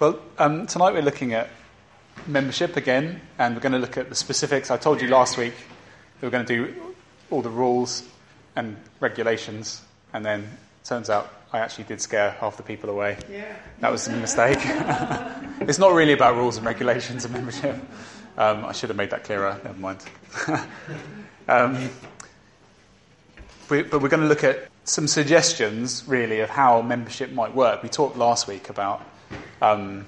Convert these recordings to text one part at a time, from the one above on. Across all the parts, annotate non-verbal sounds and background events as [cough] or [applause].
Well, um, tonight we're looking at membership again, and we're going to look at the specifics. I told you last week that we're going to do all the rules and regulations, and then it turns out I actually did scare half the people away. Yeah. That was a mistake. [laughs] it's not really about rules and regulations and membership. Um, I should have made that clearer. Never mind. [laughs] um, we, but we're going to look at some suggestions, really, of how membership might work. We talked last week about um,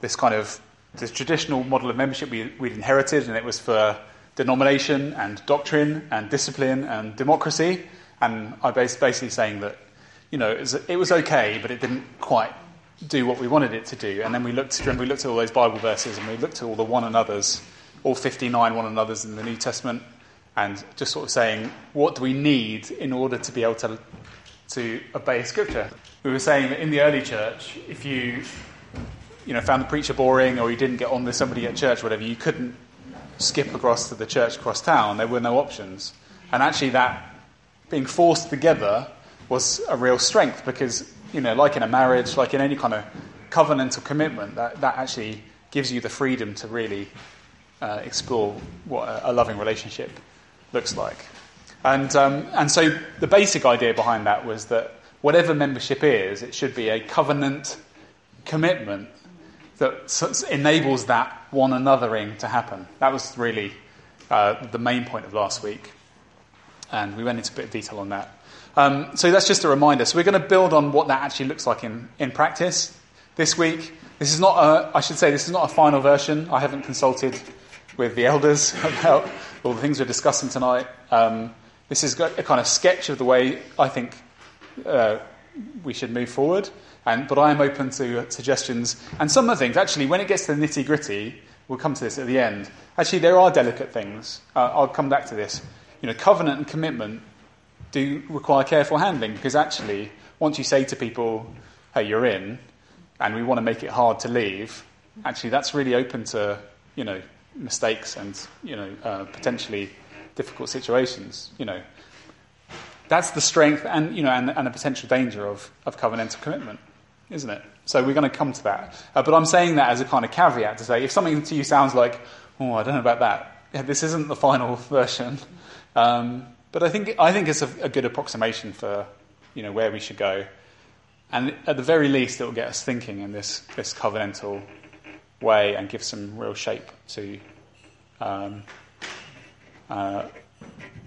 this kind of this traditional model of membership we, would inherited, and it was for denomination and doctrine and discipline and democracy. And I was basically saying that, you know, it was, it was, okay, but it didn't quite do what we wanted it to do. And then we looked, we looked at all those Bible verses, and we looked at all the one another's, all 59 one another's in the New Testament, and just sort of saying, what do we need in order to be able to, to obey Scripture? We were saying that in the early church, if you you know, found the preacher boring or you didn't get on with somebody at church whatever, you couldn't skip across to the church across town. There were no options. And actually, that being forced together was a real strength because, you know, like in a marriage, like in any kind of covenantal commitment, that, that actually gives you the freedom to really uh, explore what a, a, loving relationship looks like. And, um, and so the basic idea behind that was that whatever membership is, it should be a covenant commitment that enables that one anothering to happen. That was really uh, the main point of last week. And we went into a bit of detail on that. Um, so that's just a reminder. So we're going to build on what that actually looks like in, in practice this week. This is not a, I should say, this is not a final version. I haven't consulted with the elders [laughs] about all the things we're discussing tonight. Um, this is a kind of sketch of the way I think uh, we should move forward. And, but I am open to suggestions. And some of the things, actually, when it gets to the nitty gritty, we'll come to this at the end. Actually, there are delicate things. Uh, I'll come back to this. You know, covenant and commitment do require careful handling because actually, once you say to people, hey, you're in, and we want to make it hard to leave, actually, that's really open to, you know, mistakes and, you know, uh, potentially difficult situations. You know, that's the strength and, you know, and, and the potential danger of, of covenantal commitment isn't it? So we're going to come to that. Uh, but I'm saying that as a kind of caveat to say if something to you sounds like, oh, I don't know about that, yeah, this isn't the final [laughs] version. Um, but I think, I think it's a, a, good approximation for you know, where we should go. And at the very least, it will get us thinking in this, this covenantal way and give some real shape to um, uh,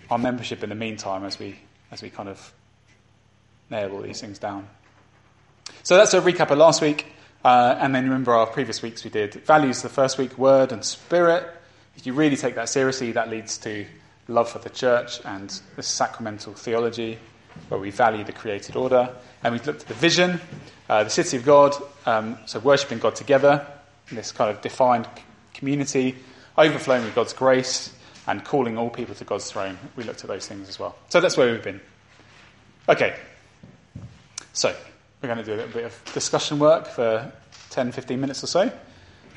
our membership in the meantime as we, as we kind of nail all these things down. So that's a recap of last week. Uh, and then remember our previous weeks we did values the first week, word and spirit. If you really take that seriously, that leads to love for the church and the sacramental theology, where we value the created order. And we've looked at the vision, uh, the city of God, um, so worshipping God together, this kind of defined community, overflowing with God's grace, and calling all people to God's throne. We looked at those things as well. So that's where we've been. Okay. So, we're going to do a little bit of discussion work for 10, 15 minutes or so.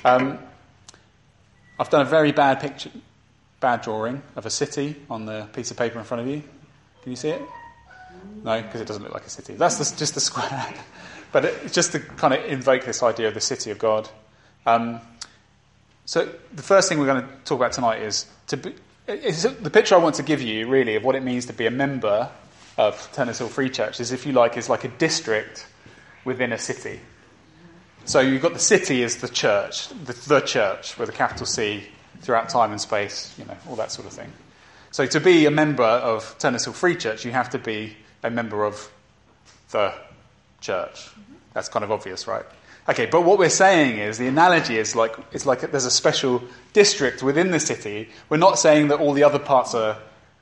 Um, I've done a very bad picture, bad drawing of a city on the piece of paper in front of you. Can you see it? No, because it doesn't look like a city. That's the, just a square. [laughs] but it, just to kind of invoke this idea of the city of God. Um, so the first thing we're going to talk about tonight is to be, is the picture I want to give you, really, of what it means to be a member of Turners Hill Free Church is, if you like, is like a district within a city. So you've got the city as the church, the, the church with a capital C throughout time and space, you know, all that sort of thing. So to be a member of Turners Hill Free Church, you have to be a member of the church. That's kind of obvious, right? Okay, but what we're saying is the analogy is like it's like there's a special district within the city. We're not saying that all the other parts are,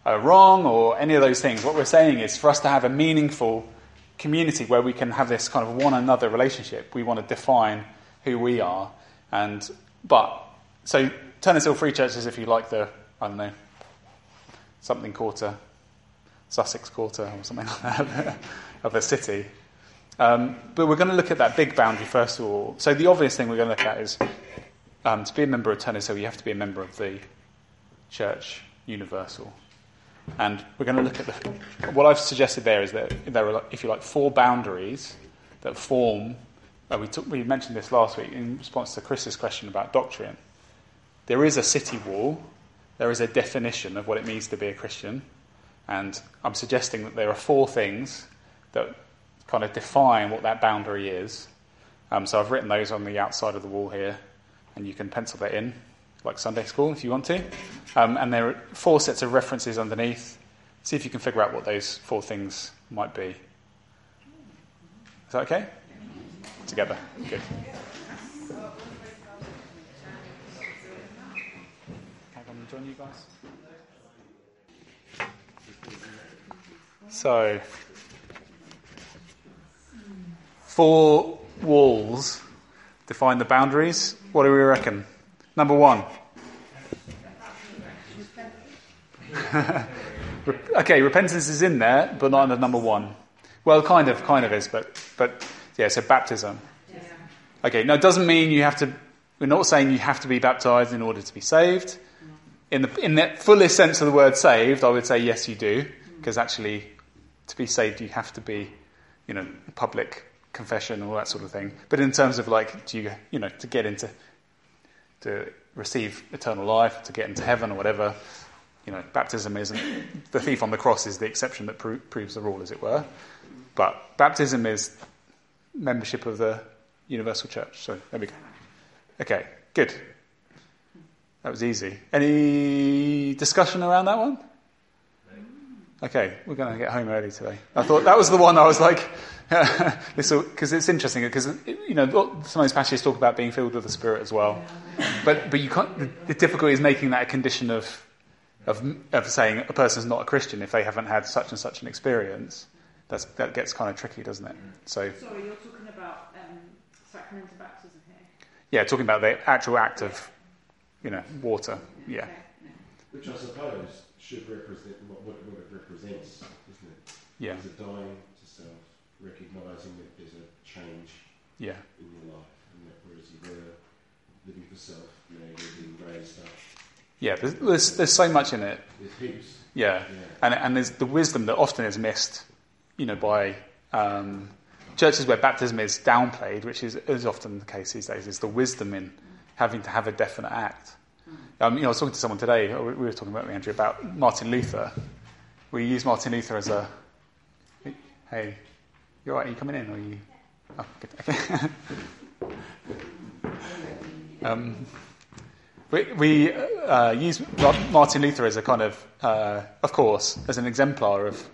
are wrong or any of those things. What we're saying is for us to have a meaningful community where we can have this kind of one another relationship. We want to define who we are. And but so Turners Hill Free Church is if you like the I don't know something quarter, Sussex quarter or something like that [laughs] of a city. Um, but we're going to look at that big boundary first of all. So the obvious thing we're going to look at is um, to be a member of Turners Hill, you have to be a member of the Church Universal. And we're going to look at the, what I've suggested there is that there are, if you like, four boundaries that form uh, we, took, we mentioned this last week in response to Chris's question about doctrine. There is a city wall, there is a definition of what it means to be a Christian, and I'm suggesting that there are four things that kind of define what that boundary is. Um, so I've written those on the outside of the wall here, and you can pencil that in, like Sunday school if you want to. Um, and there are four sets of references underneath. See if you can figure out what those four things might be. Is that okay? Together. Good. Can I join you guys? So, four walls define the boundaries. What do we reckon? Number one. [laughs] okay, repentance is in there, but not under number one. Well, kind of, kind of is, but but yeah. So baptism. Okay, now it doesn't mean you have to. We're not saying you have to be baptized in order to be saved. In the in the fullest sense of the word saved, I would say yes, you do, because actually, to be saved, you have to be, you know, public confession, all that sort of thing. But in terms of like, do you, you know, to get into, to receive eternal life, to get into heaven or whatever, you know, baptism isn't, the thief on the cross is the exception that pro- proves the rule, as it were. But baptism is membership of the universal church. So there we go. Okay, good. That was easy. Any discussion around that one? Okay, we're going to get home early today. I thought that was the one I was like, [laughs] because it's interesting because you know some of these passages talk about being filled with the Spirit as well, but but you can't. The, the difficulty is making that a condition of, of of saying a person's not a Christian if they haven't had such and such an experience. That's, that gets kind of tricky, doesn't it? So sorry, you're talking about um, sacramental baptism here. Yeah, talking about the actual act of, you know, water. Yeah. Okay. Which I suppose should represent what, what it represents, isn't it? Yeah. There's a dying to self, recognising that there's a change yeah. in your life, and that whereas you were living for self, now you're being raised up. Yeah, there's, there's, there's so much in it. There's heaps. Yeah. yeah. And, and there's the wisdom that often is missed, you know, by um, churches where baptism is downplayed, which is, is often the case these days, is the wisdom in having to have a definite act. Um, you know, I was talking to someone today, we were talking about Andrew, about Martin Luther. We use Martin Luther as a, hey, you're right, are you coming in? Or are you, oh, good, okay. [laughs] um, we, we uh, use Martin Luther as a kind of, uh, of course, as an exemplar of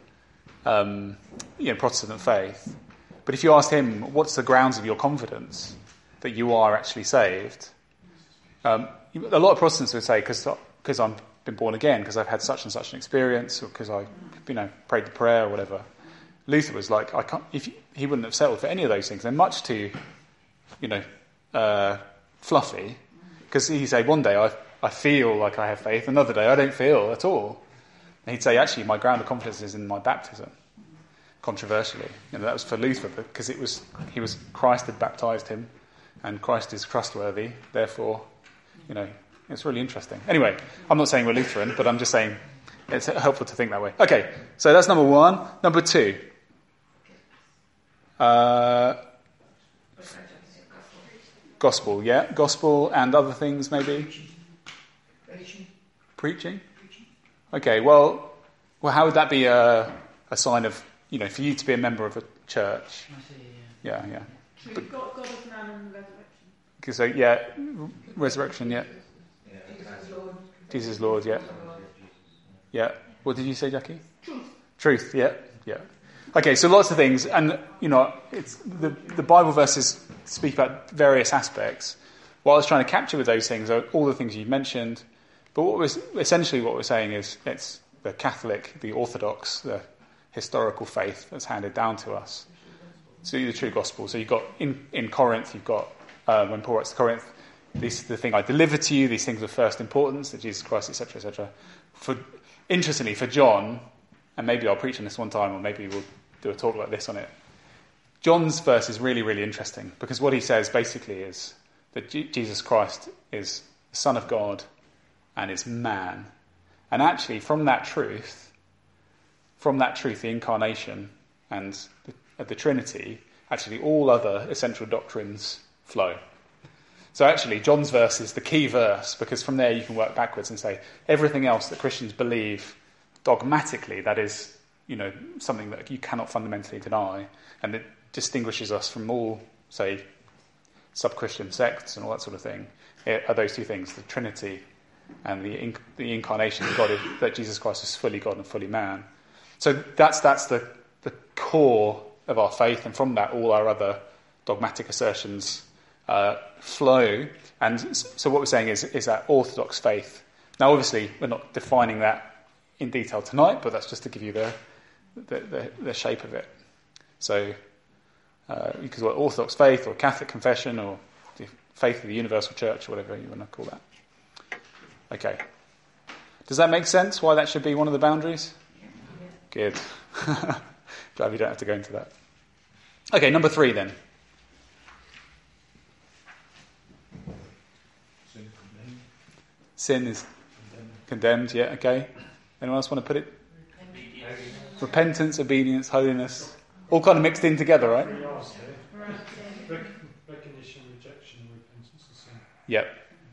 um, you know, Protestant faith. But if you ask him, what's the grounds of your confidence that you are actually saved? Um, a lot of Protestants would say, because I've been born again, because I've had such and such an experience, or because I, you know, prayed the prayer or whatever. Luther was like, I can't, if he wouldn't have settled for any of those things. They're much too, you know, uh, fluffy. Because he'd say, one day I, I feel like I have faith, another day I don't feel at all. And he'd say, actually, my ground of confidence is in my baptism. Controversially, you know, that was for Luther because it was he was Christ had baptized him, and Christ is trustworthy. Therefore, you know, it's really interesting. Anyway, I'm not saying we're Lutheran, but I'm just saying it's helpful to think that way. Okay, so that's number one. Number two. Uh, gospel, yeah, gospel and other things maybe. Preaching. Preaching. Okay, well, well, how would that be a, a sign of you know for you to be a member of a church? Yeah, yeah. But, God, God is man and resurrection. So yeah, resurrection, yeah. Jesus is Lord, yeah. Yeah. What did you say, Jackie? Truth. Truth, yeah, yeah. Okay, so lots of things, and you know, the the Bible verses speak about various aspects. What I was trying to capture with those things are all the things you mentioned, but what was essentially what we're saying is it's the Catholic, the Orthodox, the historical faith that's handed down to us. So the true gospel. So you've got in, in Corinth, you've got um, when Paul writes to Corinth, this is the thing I deliver to you, these things of first importance, that Jesus Christ, etc., etc. For, interestingly, for John, and maybe I'll preach on this one time, or maybe we'll do a talk like this on it. John's verse is really, really interesting because what he says basically is that Jesus Christ is the Son of God and is man. And actually, from that truth, from that truth, the incarnation and the, the Trinity, actually all other essential doctrines flow. So actually, John's verse is the key verse because from there you can work backwards and say everything else that Christians believe dogmatically, that is, you know, something that you cannot fundamentally deny, and it distinguishes us from all, say, sub-Christian sects and all that sort of thing, are those two things: the Trinity and the, inc- the incarnation of God, that Jesus Christ is fully God and fully man. So that's that's the the core of our faith, and from that, all our other dogmatic assertions uh, flow. And so, what we're saying is, is that orthodox faith. Now, obviously, we're not defining that in detail tonight, but that's just to give you the, the, the, the shape of it. So, uh, you could call it orthodox faith or Catholic confession or the faith of the universal church or whatever you want to call that. Okay. Does that make sense why that should be one of the boundaries? Good. [laughs] Glad we don't have to go into that. Okay, number three then. Sin is condemned, yeah, okay. Anyone else want to put it? Obedience. Repentance, obedience, holiness. All kind of mixed in together, right? Recognition, rejection, repentance, and sin. Yep,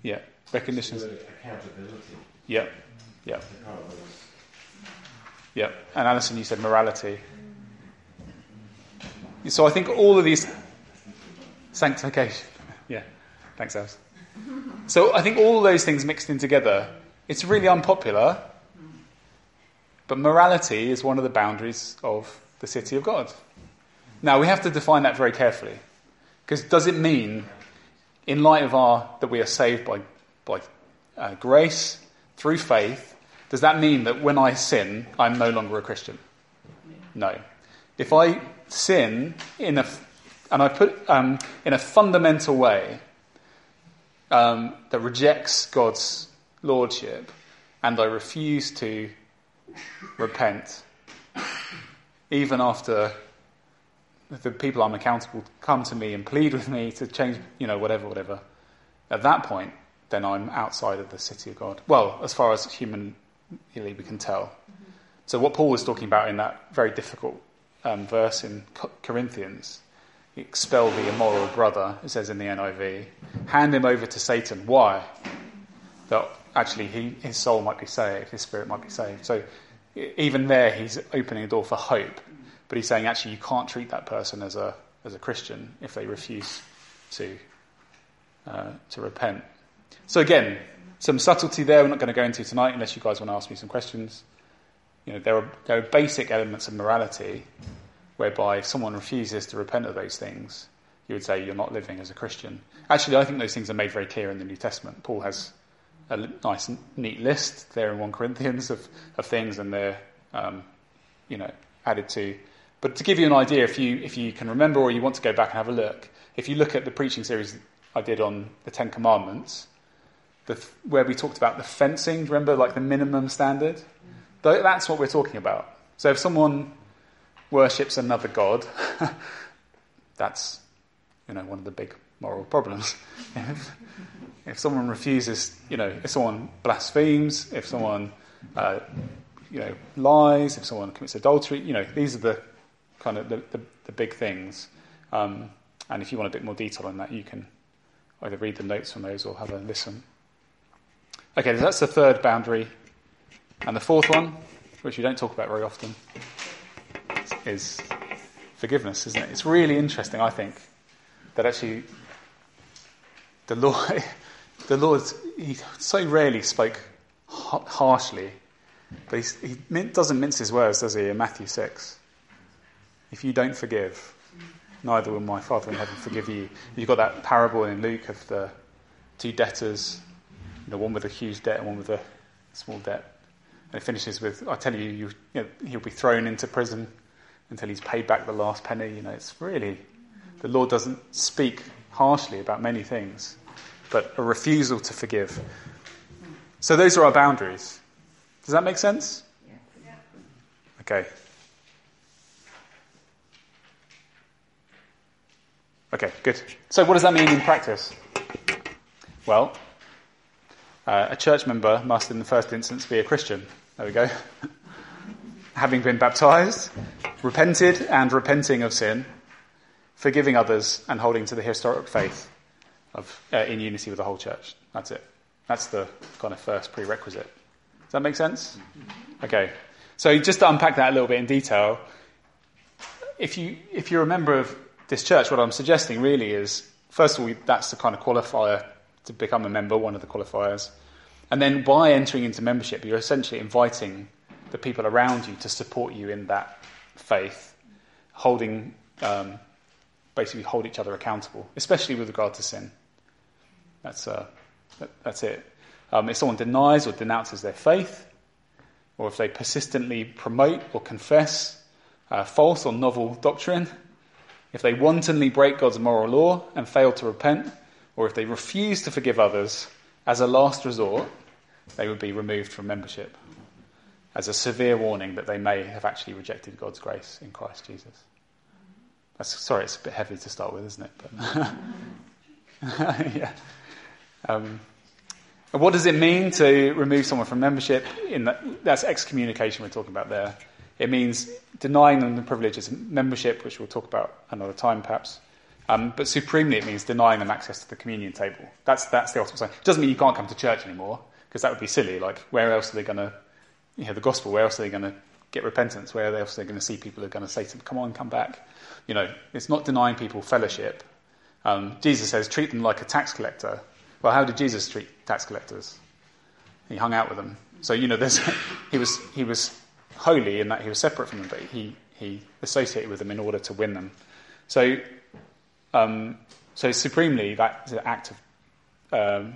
yeah. Recognition. Accountability. Yep, yep. Yep. And Alison, you said morality. So I think all of these sanctification. [laughs] Yeah. Thanks, Alice. So I think all those things mixed in together, it's really unpopular. But morality is one of the boundaries of the city of God. Now we have to define that very carefully. Because does it mean, in light of our that we are saved by by uh, grace through faith, does that mean that when I sin, I'm no longer a Christian? No. If I sin in a, and I put um, in a fundamental way um, that rejects God's lordship, and I refuse to repent, even after the people I'm accountable come to me and plead with me to change, you know, whatever, whatever. At that point, then I'm outside of the city of God. Well, as far as humanly we can tell. Mm-hmm. So, what Paul was talking about in that very difficult um, verse in Corinthians expel the immoral brother, it says in the NIV, hand him over to Satan. Why? That actually he, his soul might be saved, his spirit might be saved. So, even there, he's opening a door for hope. But he's saying actually you can't treat that person as a, as a Christian if they refuse to, uh, to repent. So again, some subtlety there we're not going to go into tonight unless you guys want to ask me some questions. You know, there are, there are basic elements of morality whereby if someone refuses to repent of those things, you would say you're not living as a Christian. Actually, I think those things are made very clear in the New Testament. Paul has a nice, neat list there in 1 Corinthians of, of things, and they're, um, you know, added to. But to give you an idea, if you, if you can remember or you want to go back and have a look, if you look at the preaching series I did on the Ten Commandments, the, where we talked about the fencing, remember, like the minimum standard? That's what we're talking about. So if someone worships another god, [laughs] that's you know one of the big moral problems. [laughs] if, someone refuses, you know, if someone blasphemes, if someone uh, you know lies, if someone commits adultery, you know, these are the kind of the, the, the big things. Um, and if you want a bit more detail on that, you can either read the notes from those or have a listen. Okay, that's the third boundary. And the fourth one, which we don't talk about very often, is forgiveness, isn't it? It's really interesting, I think, that actually the Lord, [laughs] the Lord, he so rarely spoke harshly, but he, he doesn't mince his words, does he, in Matthew 6? If you don't forgive, neither will my Father in heaven forgive you. You've got that parable in Luke of the two debtors you know, one with a huge debt and one with a small debt. And it finishes with, I tell you, you, you know, he'll be thrown into prison until he's paid back the last penny. You know, it's really, the Lord doesn't speak harshly about many things, but a refusal to forgive. So those are our boundaries. Does that make sense? Yeah. Okay. Okay, good. So what does that mean in practice? Well, uh, a church member must, in the first instance, be a Christian. There we go. [laughs] Having been baptized, repented and repenting of sin, forgiving others, and holding to the historic faith of uh, in unity with the whole church. That's it. That's the kind of first prerequisite. Does that make sense? Okay. So just to unpack that a little bit in detail, if you if you're a member of this church, what I'm suggesting really is first of all that's the kind of qualifier to become a member, one of the qualifiers, and then by entering into membership, you're essentially inviting the people around you to support you in that faith, holding um, basically hold each other accountable, especially with regard to sin. That's uh, that, that's it. Um, if someone denies or denounces their faith, or if they persistently promote or confess uh, false or novel doctrine, if they wantonly break God's moral law and fail to repent, or if they refuse to forgive others, as a last resort, they would be removed from membership as a severe warning that they may have actually rejected God's grace in Christ Jesus. That's, sorry, it's a bit heavy to start with, isn't it? But [laughs] yeah. Um, what does it mean to remove someone from membership? In that, that's excommunication we're talking about there. It means denying them the privileges of membership, which we'll talk about another time perhaps. Um, but supremely, it means denying them access to the communion table. That's, that's the ultimate sign. It doesn't mean you can't come to church anymore, because that would be silly. Like, where else are they going to, you know, the gospel, where else are they going to get repentance? Where else are they going to see people who are going to say to them, come on, come back? You know, it's not denying people fellowship. Um, Jesus says, treat them like a tax collector. Well, how did Jesus treat tax collectors? He hung out with them. So, you know, [laughs] he, was, he was holy in that he was separate from them, but he, he associated with them in order to win them. So, um, so supremely, that act of um,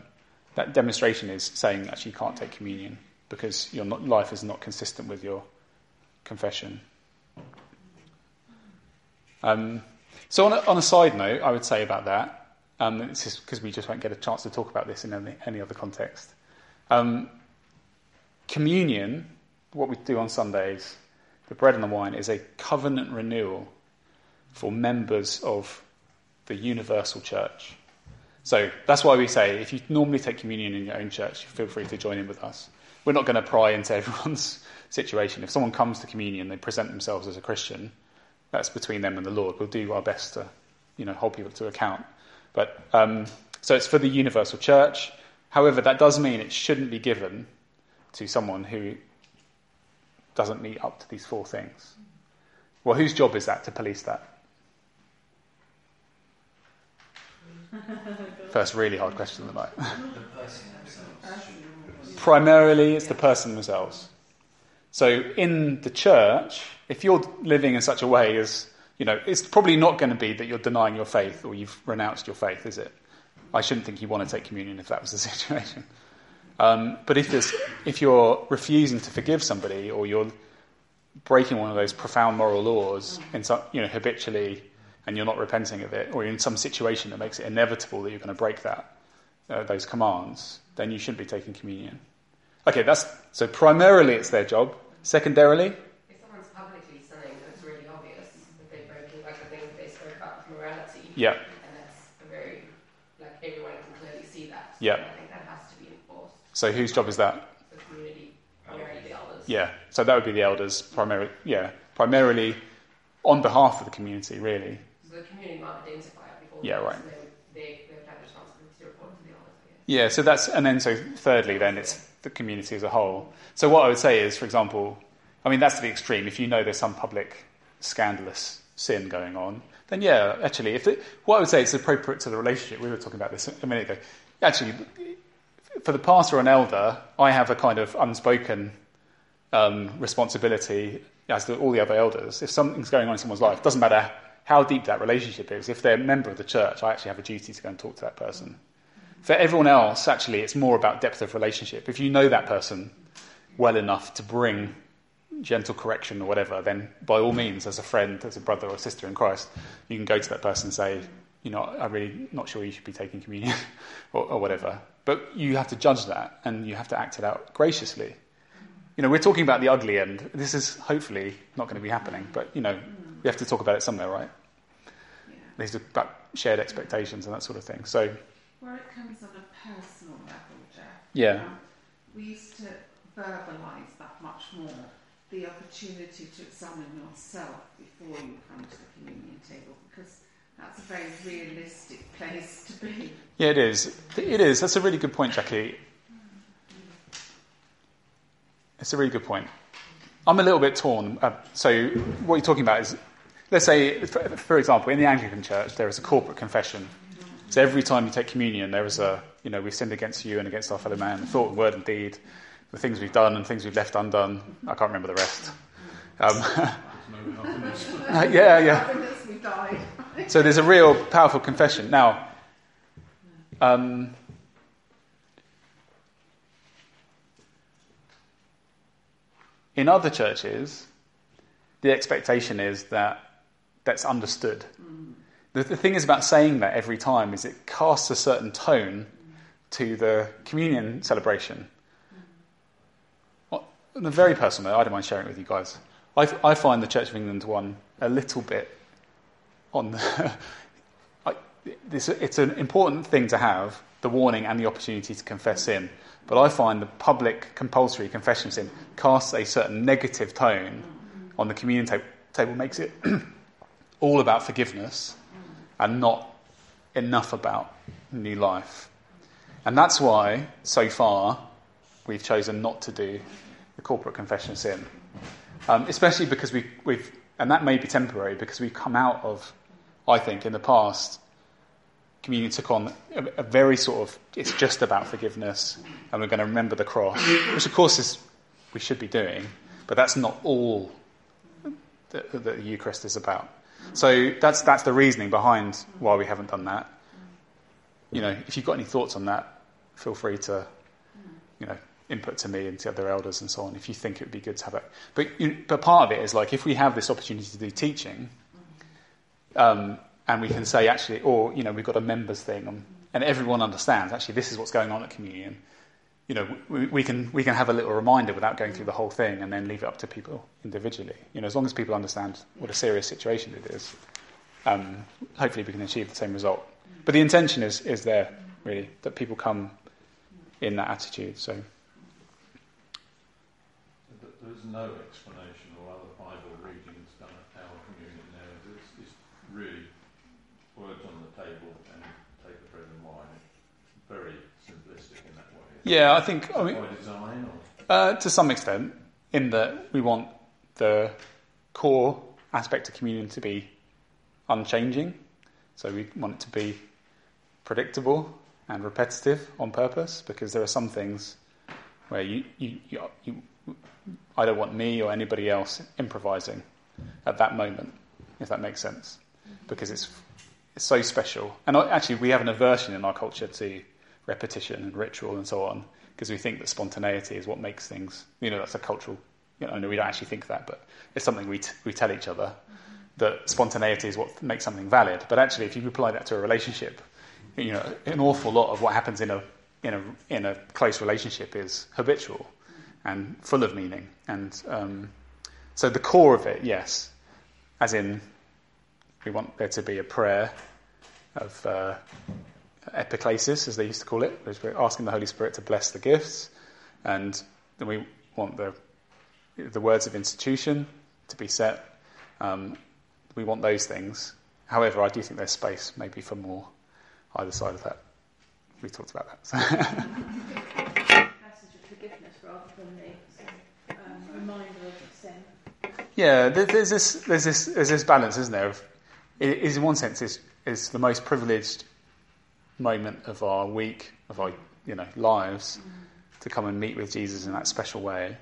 that demonstration is saying actually you can't take communion because your life is not consistent with your confession. Um, so, on a, on a, side note, I would say about that, um, because we just won't get a chance to talk about this in any, any other context. Um, communion, what we do on Sundays, the bread and the wine, is a covenant renewal for members of the universal church. So that's why we say if you normally take communion in your own church, feel free to join in with us. We're not going to pry into [laughs] everyone's situation. If someone comes to communion, they present themselves as a Christian, that's between them and the Lord. We'll do our best to, you know, hold people to account. But um, so it's for the universal church. However, that does mean it shouldn't be given to someone who doesn't meet up to these four things. Well, whose job is that to police that? [laughs] First, really hard question of the night. [laughs] Primarily, it's the person themselves. So, in the church, if you're living in such a way as, you know, it's probably not going to be that you're denying your faith or you've renounced your faith, is it? I shouldn't think you want to take communion if that was the [laughs] situation. Um, but if, if you're refusing to forgive somebody or you're breaking one of those profound moral laws in some, you know, habitually and you're not repenting of it, or you're in some situation that makes it inevitable that you're going to break that, uh, those commands, then you shouldn't be taking communion. Okay, that's so primarily it's their job. Secondarily, if someone's publicly sinning, it's really obvious that they're breaking like the things they spoke about morality. Yeah. And that's a very like everyone can clearly see that. Yeah. I think that has to be enforced. So whose job is that? The community, primarily the elders. Yeah. So that would be the elders primarily. Yeah, primarily on behalf of the community, really. So the community might identify before. Yeah, right. They, they, they would have the responsibility to report to the elders. Yeah, so that's, and then so thirdly, then it's the community as a whole. So what I would say is, for example, I mean, that's to the extreme. If you know there's some public scandalous sin going on, then yeah, actually, if it, what I would say is appropriate to the relationship, we were talking about this a minute ago. Actually, for the pastor and elder, I have a kind of unspoken um, responsibility, as do all the other elders. If something's going on in someone's life, doesn't matter how deep that relationship is, if they're a member of the church, I actually have a duty to go and talk to that person. For everyone else, actually, it's more about depth of relationship. If you know that person well enough to bring gentle correction or whatever, then by all means, as a friend, as a brother or sister in Christ, you can go to that person and say, you know, I'm really not sure you should be taking communion [laughs] or, or whatever. But you have to judge that and you have to act it out graciously. You know, we're talking about the ugly end. This is hopefully not going to be happening, but, you know, we have to talk about it somewhere, right? These are about shared expectations and that sort of thing. So, Where it comes on a personal level, Jeff. Yeah. um, we used to verbalise that much more. The opportunity to examine yourself before you come to the communion table, because That's a very realistic place to be. Yeah, it is. It is. That's a really good point, Jackie. It's a really good point. I'm a little bit torn. Uh, so, what you're talking about is, let's say, for, for example, in the Anglican Church, there is a corporate confession. So every time you take communion, there is a, you know, we've sinned against you and against our fellow man, thought, word, and deed, the things we've done and things we've left undone. I can't remember the rest. Um, [laughs] yeah, yeah. Died. So there's a real powerful confession. Now, um, in other churches, the expectation is that that's understood. The, the thing is about saying that every time is it casts a certain tone to the communion celebration. On a very personal note, I don't mind sharing it with you guys. I, I find the Church of England one a little bit on the. [laughs] I, this, it's an important thing to have the warning and the opportunity to confess sin. But I find the public compulsory confession of sin casts a certain negative tone on the communion ta- table, makes it [clears throat] all about forgiveness and not enough about new life. And that's why, so far, we've chosen not to do corporate confession sin. Um, especially because we, we've, and that may be temporary, because we've come out of, I think, in the past, communion took on a, a very sort of, it's just about forgiveness, and we're going to remember the cross, which of course is, we should be doing, but that's not all that, that the Eucharist is about. So that's, that's the reasoning behind why we haven't done that. You know, if you've got any thoughts on that, feel free to, you know, input to me and to other elders and so on if you think it would be good to have it. But, but part of it is like if we have this opportunity to do teaching, um, and we can say actually, or you know, we've got a members thing, um, and everyone understands actually this is what's going on at communion. You know, we, we can we can have a little reminder without going through the whole thing, and then leave it up to people individually. You know, as long as people understand what a serious situation it is, um, hopefully we can achieve the same result. But the intention is is there really that people come in that attitude. So. But There's no explanation or other Bible readings done at our communion now. It's, it's really words on the table and take the bread and wine. Very simplistic in that way. Yeah, I think. I mean, By design or Uh, to some extent, in that we want the core aspect of communion to be unchanging. So we want it to be predictable and repetitive on purpose because there are some things where you, you, you, you I don't want me or anybody else improvising at that moment, if that makes sense, because it's, it's so special. And actually, we have an aversion in our culture to repetition and ritual and so on because we think that spontaneity is what makes things, you know, that's a cultural, you know, no, we don't actually think that, but it's something we, t- we tell each other that spontaneity is what makes something valid. But actually, if you apply that to a relationship, you know, an awful lot of what happens in a, in a, in a close relationship is habitual and full of meaning. And um, so the core of it, yes, as in we want there to be a prayer of uh, epiclesis, as they used to call it, which we're asking the Holy Spirit to bless the gifts, and then we want the the words of institution to be set. Um, we want those things. However, I do think there's space maybe for more either side of that. We talked about that. So. Yeah, there's this, there's this, there's this balance, isn't there? It is in one sense is is the most privileged moment of our week, of our you know lives, to come and meet with Jesus in that special way.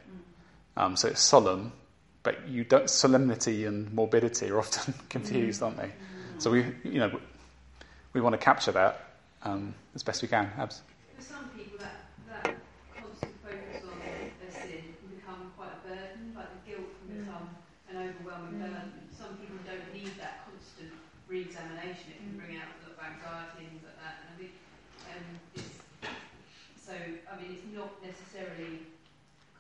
Um, so it's solemn, but you don't solemnity and morbidity are often [laughs] confused, aren't they? So we you know we want to capture that um, as best we can. Abs. For some people, that, that constant focus on their sin can become quite a burden, like the guilt can become an overwhelming burden. Some people don't need that constant re examination, it can bring out a lot of anxiety and things like that. And I think um, it's so, I mean, it's not necessarily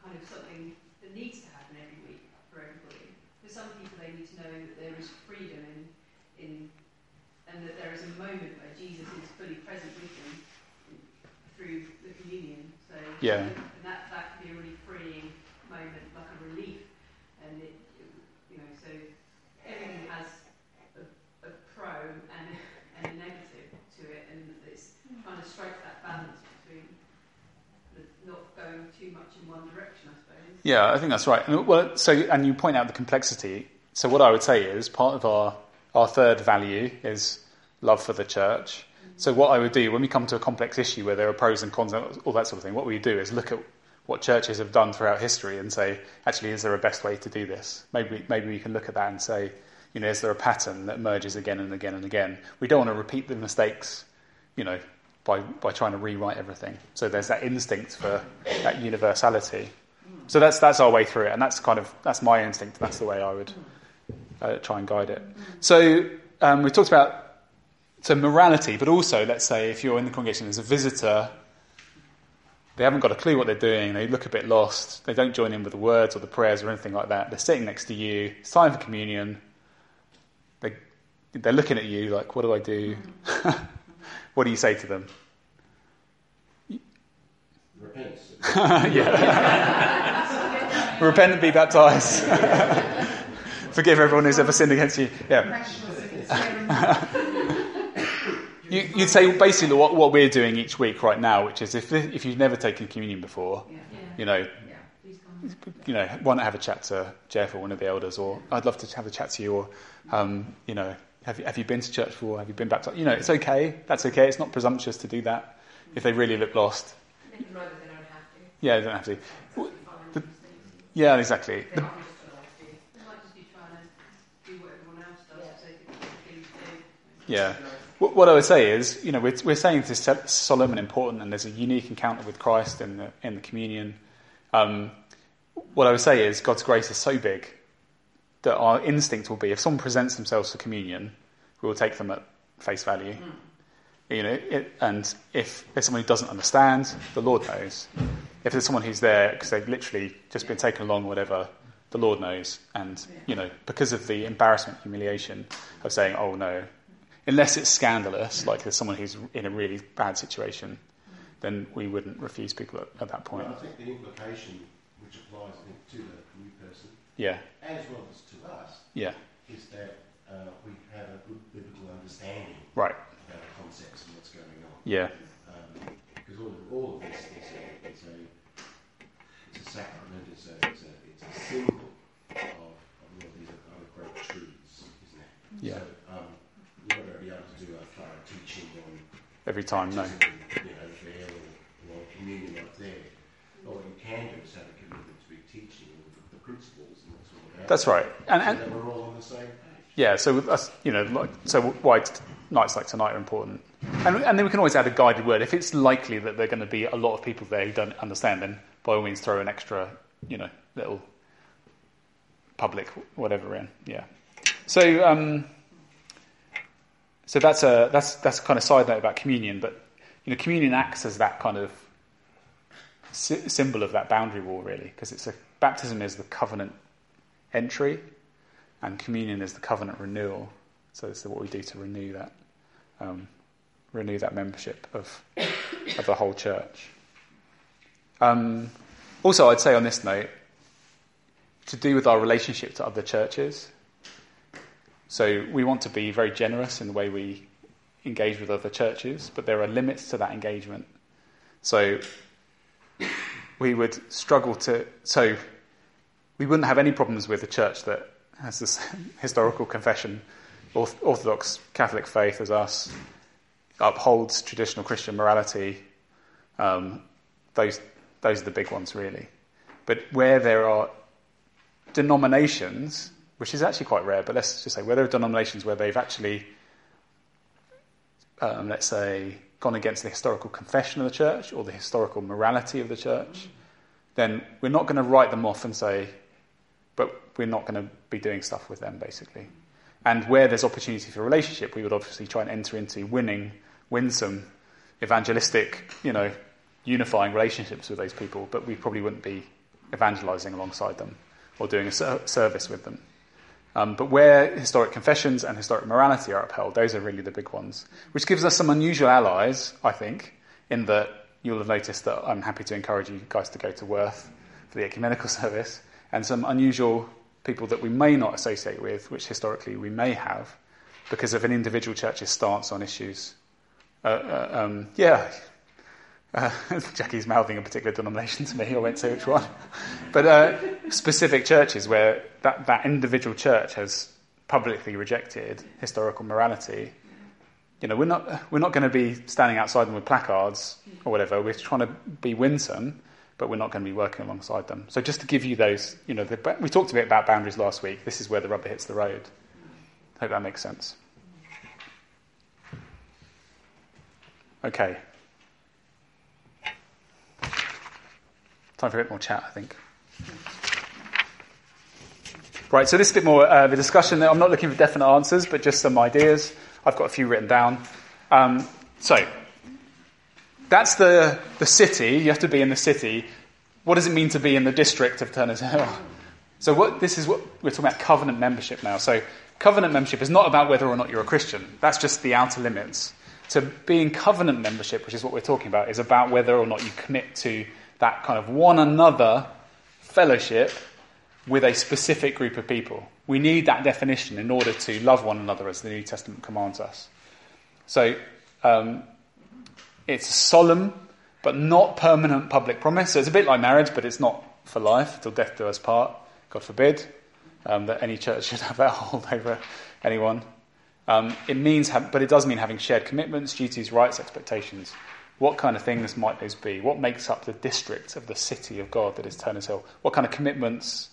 kind of something that needs to happen every week for everybody. For some people, they need to know that there is freedom in, in and that there is a moment where Jesus is fully present with them through the communion. So Yeah. and that that can be a really freeing moment, like a relief, and it, you know, so everything has a, a pro and of strike that balance between the- not going too much in one direction, I suppose. Yeah, I think that's right. And, well, so and you point out the complexity. So what I would say is part of our our third value is love for the church. So what I would do when we come to a complex issue where there are pros and cons and all that sort of thing, what we do is look at what churches have done throughout history and say, actually, is there a best way to do this? Maybe maybe we can look at that and say, you know, is there a pattern that emerges again and again and again? We don't want to repeat the mistakes, you know, by by trying to rewrite everything. So there's that instinct for that universality. So that's that's our way through it, and that's kind of that's my instinct. That's the way I would uh, try and guide it. So um, we talked about so morality, but also let's say if you're in the congregation as a visitor, they haven't got a clue what they're doing. They look a bit lost. They don't join in with the words or the prayers or anything like that. They're sitting next to you. It's time for communion. They they're looking at you like, what do I do? [laughs] what do you say to them? Repent. [laughs] yeah. Repent and be baptized. [laughs] Forgive everyone who's ever sinned against you. Yeah. Precious if it's here You, you'd say basically what, what we're doing each week right now, which is if, if you've never taken communion before, Yeah. you know, Yeah. You know, why not have a chat to Jeff or one of the elders, or I'd love to have a chat to you, or, um, you know, have you, have you been to church before? Have you been baptized? You know, it's okay. That's okay. It's not presumptuous to do that if they really look lost. They can run, but they don't have to. Yeah, they don't have to. It's the- Yeah, exactly. The- might just feel like to. They might just be trying to do what everyone else does, Yeah. so they can things do. Yeah. What, what I would say is, you know, we're, we're saying this is solemn and important, and there's a unique encounter with Christ in the in the communion. Um, what I would say is, God's grace is so big that our instinct will be, if someone presents themselves for communion, we will take them at face value. You know, it, and if there's someone who doesn't understand, the Lord knows. If there's someone who's there because they've literally just been taken along, or whatever, the Lord knows. And you know, because of the embarrassment, humiliation of saying, "Oh no," unless it's scandalous, like there's someone who's in a really bad situation, then we wouldn't refuse people at, at that point. Well, I think the implication, which applies, think, to the new person, Yeah, as well as to us, yeah, is that uh, we have a good biblical understanding right, about the concepts and what's yeah, Um, because all of, all of this is a, it's a, it's a sacrament, it's a, it's a, it's a symbol of, of all of these other great truths, isn't it? yeah. So, um, you're not going to be able to do a thorough teaching on Every time, no. you know, there or, or communion right there. But what you can do is have a commitment to be teaching the, the principles and what's all about. That's right. And, So and that we're all on the same page. Yeah, so that's, you know, like, so why t- nights like tonight are important, and and then we can always add a guided word if it's likely that there are going to be a lot of people there who don't understand. Then by all means, throw an extra, you know, little public whatever in. Yeah. So um, so that's a that's that's a kind of side note about communion, but you know, communion acts as that kind of sy- symbol of that boundary wall, really, because it's a baptism is the covenant entry and communion is the covenant renewal. So this is what we do to renew that, um, renew that membership of of the whole church. Um, also, I'd say on this note, to do with our relationship to other churches. So we want to be very generous in the way we engage with other churches, but there are limits to that engagement. So we would struggle to. So we wouldn't have any problems with a church that has this [laughs] historical confession, Orthodox Catholic faith as us, upholds traditional Christian morality. Um, those, those are the big ones, really. But where there are denominations, which is actually quite rare, but let's just say where there are denominations where they've actually, um, let's say, gone against the historical confession of the church or the historical morality of the church, then we're not going to write them off and say, but we're not going to be doing stuff with them, basically. And where there's opportunity for relationship, we would obviously try and enter into winning, winsome, evangelistic, you know, unifying relationships with those people, but we probably wouldn't be evangelizing alongside them or doing a ser- service with them. Um, but where historic confessions and historic morality are upheld, those are really the big ones, which gives us some unusual allies, I think, in that you'll have noticed that I'm happy to encourage you guys to go to Worth for the ecumenical [laughs] service, and some unusual people that we may not associate with, which historically we may have, because of an individual church's stance on issues uh, uh, um, yeah. Uh, [laughs] Jackie's mouthing a particular denomination to me. I won't say which one, but uh, specific churches where that, that individual church has publicly rejected historical morality. You know, we're not we're not going to be standing outside them with placards or whatever. We're trying to be winsome, but we're not going to be working alongside them. So just to give you those, you know, the, we talked a bit about boundaries last week. This is where the rubber hits the road. Hope that makes sense. Okay. Time for a bit more chat, I think. Right, so this is a bit more uh, of a discussion. I'm not looking for definite answers, but just some ideas. I've got a few written down. Um, so, that's the, the city. You have to be in the city. What does it mean to be in the district of Turners Hill? [laughs] So, what, this is what we're talking about covenant membership now. So, covenant membership is not about whether or not you're a Christian, that's just the outer limits. So, being covenant membership, which is what we're talking about, is about whether or not you commit to that kind of one another fellowship with a specific group of people. We need that definition in order to love one another as the New Testament commands us. So um, it's a solemn but not permanent public promise. So it's a bit like marriage, but it's not for life, till death do us part. God forbid um, that any church [laughs] should have that hold over anyone. Um, it means, but it does mean having shared commitments, duties, rights, expectations. What kind of things might those be? What makes up the district of the city of God that is Turners Hill? What kind of commitments,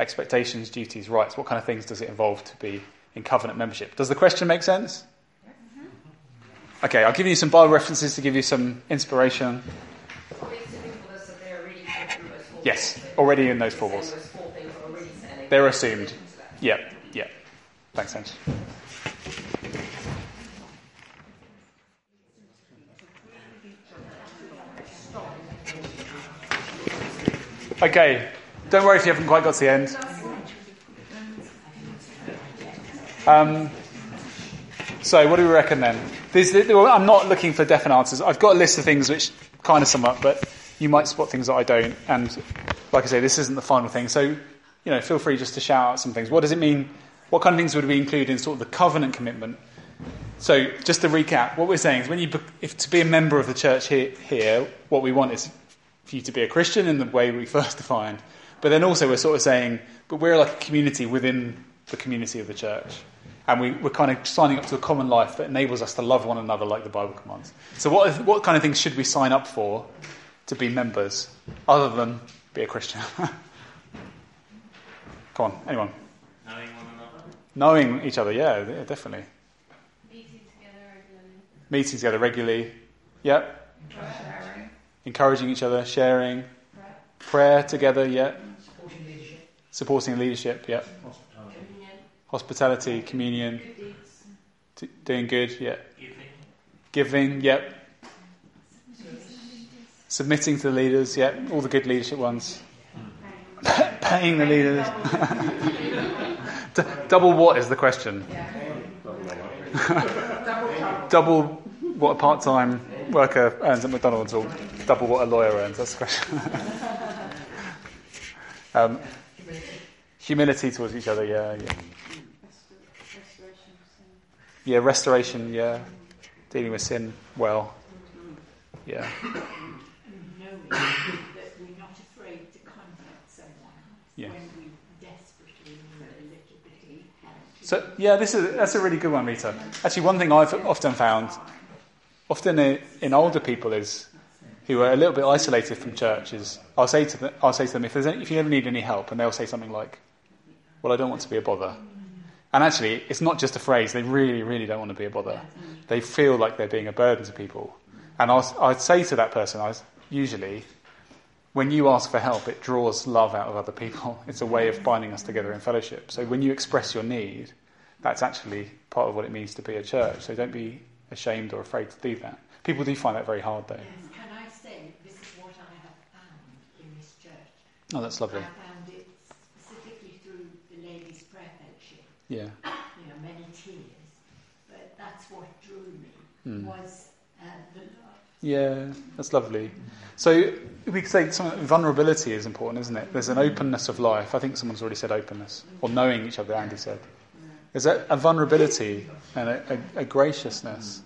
expectations, duties, rights? What kind of things does it involve to be in covenant membership? Does the question make sense? Okay, I'll give you some Bible references to give you some inspiration. Yes, already in those four walls. They're assumed. Yeah, yeah. Thanks, Ange. Okay, don't worry if you haven't quite got to the end. Um, so, what do we reckon then? I'm not looking for definite answers. I've got a list of things which kind of sum up, but you might spot things that I don't. And like I say, this isn't the final thing. So, you know, feel free just to shout out some things. What does it mean? What kind of things would we include in sort of the covenant commitment? So, just to recap, what we're saying is when you, if to be a member of the church here, here what we want is for you to be a Christian in the way we [laughs] first defined. But then also we're sort of saying, but we're like a community within the community of the church. And we, we're kind of signing up to a common life that enables us to love one another like the Bible commands. So, what, what kind of things should we sign up for to be members, other than be a Christian? [laughs] Come on, anyone? Knowing one another? Knowing each other, yeah, yeah definitely. Meeting together regularly. Meeting together regularly. Yep. Sharing. Encouraging each other, sharing. Prayer together, yeah. Supporting leadership. Supporting leadership, yeah. Hospitality, communion. T- doing good, yeah. Giving, yep. Submitting to the leaders, yep. All the good leadership ones. Paying [laughs] the leaders. [laughs] D- double what is the question? [laughs] double what a part time worker earns at McDonald's or double what a lawyer earns? That's the question. um, humility towards each other, yeah, yeah. Yeah, restoration, yeah. Dealing with sin well. Yeah. Knowing that we're not afraid to contact someone Yeah. when we desperately need a little bit of help. So yeah, this is that's a really good one, Rita. Actually, one thing I've often found, often in, in older people, is who are a little bit isolated from church. Is I'll say to them, I'll say to them if there's any, if you ever need any help, and they'll say something like, "Well, I don't want to be a bother." And actually, it's not just a phrase. They really, really don't want to be a bother. They feel like they're being a burden to people. And I'll, I'd say to that person, I usually, when you ask for help, it draws love out of other people. [laughs] It's a way of binding us together in fellowship. So when you express your need, that's actually part of what it means to be a church. So don't be ashamed or afraid to do that. People do find that very hard, though. Yes, can I say this is what I have found in this church? Oh, that's lovely. I found it specifically through the ladies' prayer fellowship. Yeah. You know, many tears, but that's what drew me Mm. was uh, the love. Yeah, that's lovely. So we could say some vulnerability is important, isn't it? There's an openness of life. I think someone's already said openness, or knowing each other. Andy said. There's a, a vulnerability and a, a, a graciousness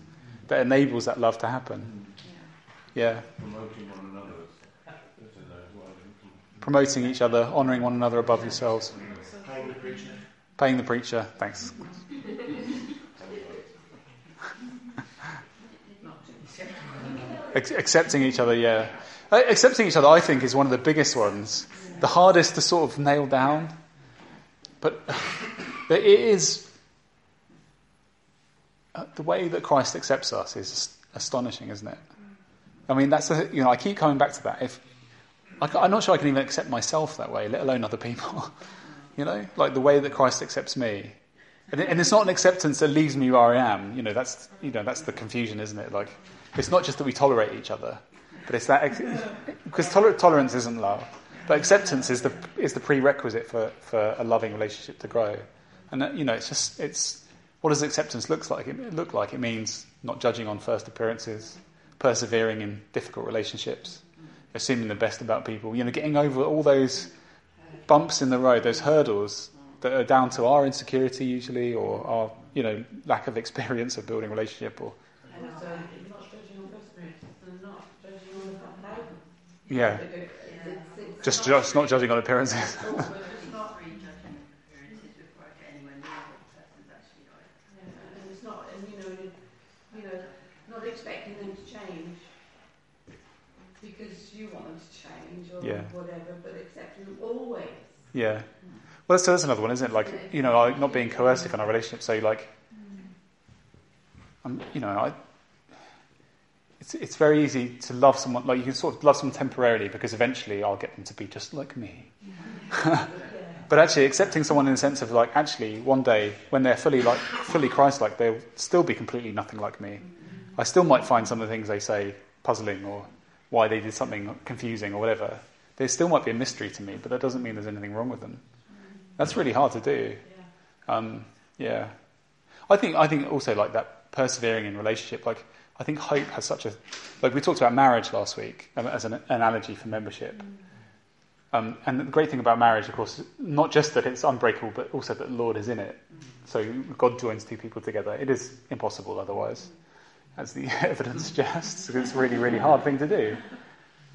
that enables that love to happen. Yeah. Promoting one another as, as in there as well. Promoting each other, honouring one another above yourselves. Paying the preacher. Paying the preacher. Thanks. Accepting each other, yeah. Uh, Accepting each other, I think, is one of the biggest ones. The hardest to sort of nail down. But [laughs] but it is. uh, The way that Christ accepts us is astonishing, isn't it? I mean, that's you know, I keep coming back to that. If I'm not sure I can even accept myself that way, let alone other people. [laughs] you know, like the way that Christ accepts me, and, and it's not an acceptance that leaves me where I am. You know, that's you know that's the confusion, isn't it? Like, it's not just that we tolerate each other, but it's that because toler- tolerance isn't love, but acceptance is the is the prerequisite for, for a loving relationship to grow. And uh, you know, it's just it's what does acceptance looks like? It look like it means not judging on first appearances, persevering in difficult relationships, assuming the best about people. You know, getting over all those bumps in the road, those hurdles that are down to our insecurity usually, or our you know lack of experience of building a relationship, or And also, not judging on perseverance not judging on yeah, just just not judging on appearances. It's [laughs] not prejudging appearances before I get anywhere near what the person's actually like. Yeah, and it's not, and you know, you, you know, not expecting them to change because you want them to change or Yeah. whatever, but accepting them always. Yeah. Well, that's, that's another one, isn't it? Like, you know, like not being coercive in our relationship. So, like, um, you know, I, it's it's very easy to love someone. Like, you can sort of love someone temporarily because eventually I'll get them to be just like me. [laughs] but actually, accepting someone in the sense of like, actually, one day when they're fully like fully Christ-like, they'll still be completely nothing like me. I still might find some of the things they say puzzling or why they did something confusing or whatever. They still might be a mystery to me, but that doesn't mean there's anything wrong with them. That's really hard to do. Um, yeah, I think I think also like that persevering in relationship. Like I think hope has such a like we talked about marriage last week um, as an analogy for membership. Um, and the great thing about marriage, of course, not just that it's unbreakable, but also that the Lord is in it. So God joins two people together. It is impossible otherwise, as the [laughs] evidence suggests. It's a really, really hard thing to do.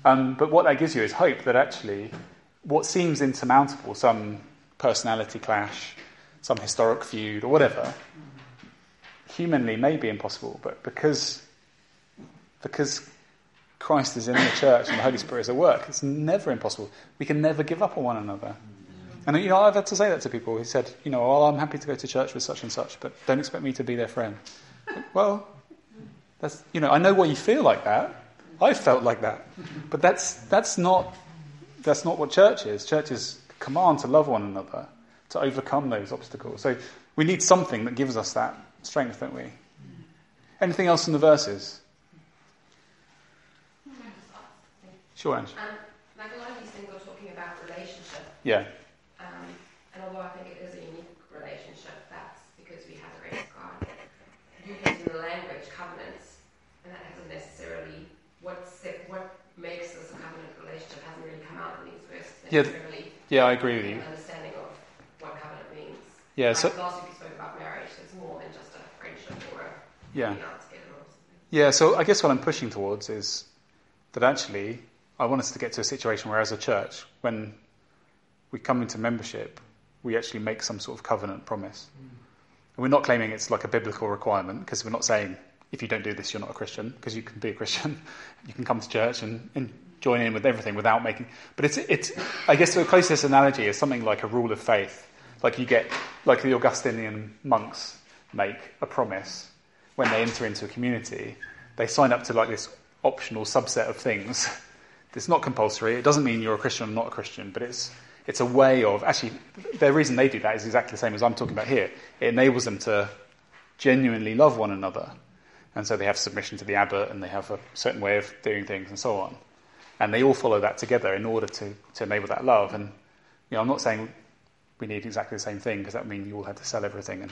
Um, but what that gives you is hope that actually what seems insurmountable, some personality clash, some historic feud, or whatever, humanly may be impossible, but because, because Christ is in the church and the Holy Spirit is at work, it's never impossible. We can never give up on one another. And you know, I've had to say that to people who said, you know, well, I'm happy to go to church with such and such, but don't expect me to be their friend. well, that's you know, I know why you feel like that. I felt like that, but that's that's not that's not what church is. Church is a command to love one another, to overcome those obstacles. So we need something that gives us that strength, don't we? Anything else in the verses? Sure, Ange. Um, like a lot of these things are talking about relationship, Yeah, um, and although I think it is a unique relationship, that's because we have the grace of God. You use the language covenants, and that hasn't necessarily what's it, what makes this a covenant relationship hasn't really come out in these verses Yeah, necessarily. yeah, I agree with you. Understanding of what covenant means. Yeah, like so last week we spoke about marriage. so It's more than just a friendship or a yeah. being out together or something. Yeah, so I guess what I'm pushing towards is that actually I want us to get to a situation where, as a church, when we come into membership, we actually make some sort of covenant promise. And we're not claiming it's like a biblical requirement because we're not saying if you don't do this, you're not a Christian because you can be a Christian. [laughs] you can come to church and, and join in with everything without making. But it's, it's I guess the closest analogy is something like a rule of faith. Like you get, like the Augustinian monks make a promise when they enter into a community. They sign up to like this optional subset of things. It's not compulsory. It doesn't mean you're a Christian or not a Christian, but it's it's a way of actually the reason they do that is exactly the same as I'm talking about here. It enables them to genuinely love one another. And so they have submission to the abbot and they have a certain way of doing things and so on. And they all follow that together in order to, to enable that love. And you know, I'm not saying we need exactly the same thing because that would mean you all had to sell everything and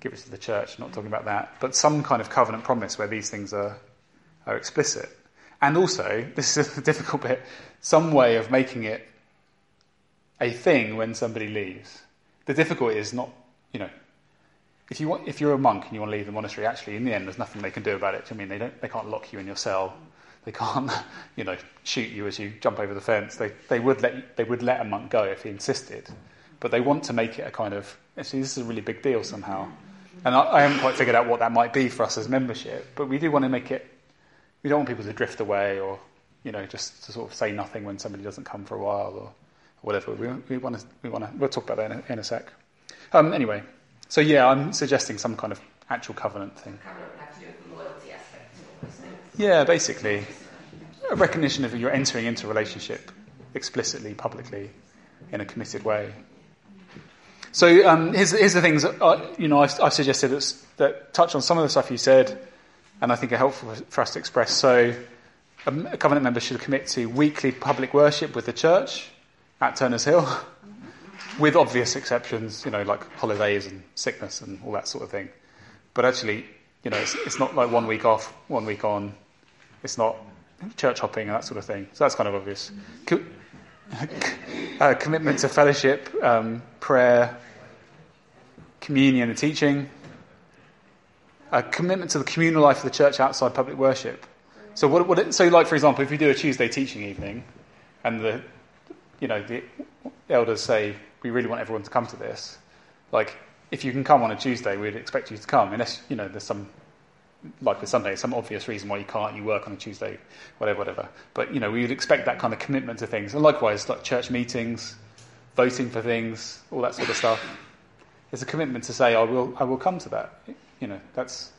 give it to the church. I'm not talking about that. But some kind of covenant promise where these things are, are explicit. And also, [laughs] this is the difficult bit, some way of making it a thing when somebody leaves. The difficulty is not, you know, if you want, if you're a monk and you want to leave the monastery, actually, in the end, there's nothing they can do about it. I mean, they don't, they can't lock you in your cell. They can't, [laughs] you know, shoot you as you jump over the fence. They, they would let, they would let a monk go if he insisted, but they want to make it a kind of. Actually, this is a really big deal somehow, and I, I haven't quite figured out what that might be for us as membership. But we do want to make it. We don't want people to drift away or, you know, just to sort of say nothing when somebody doesn't come for a while or whatever. We, we want to. We want to. We'll talk about that in a, in a sec. Um, anyway, so yeah, I'm suggesting some kind of actual covenant thing. Covenant would have to do with the loyalty aspect and all those things. Yeah, basically, a recognition of you're entering into a relationship explicitly, publicly, in a committed way. So um, here's, here's the things uh, you know I've, I've suggested that touch on some of the stuff you said, and I think are helpful for us to express. So um, a covenant member should commit to weekly public worship with the church at Turners Hill, [laughs] with obvious exceptions, you know, like holidays and sickness and all that sort of thing. But actually, you know, it's, it's not like one week off, one week on. It's not church hopping and that sort of thing. So that's kind of obvious. Co- [laughs] uh, commitment to fellowship, um, prayer, communion and teaching. A commitment to the communal life of the church outside public worship. So, what, what it, so like for example, if you do a Tuesday teaching evening, and the, you know, the elders say we really want everyone to come to this, like if you can come on a Tuesday, we'd expect you to come, unless you know there's some like with Sunday, some obvious reason why you can't, you work on a Tuesday, whatever, whatever. But, you know, we would expect that kind of commitment to things. And likewise, like church meetings, voting for things, all that sort of stuff. There's a commitment to say, I will, I will come to that. You know, that's,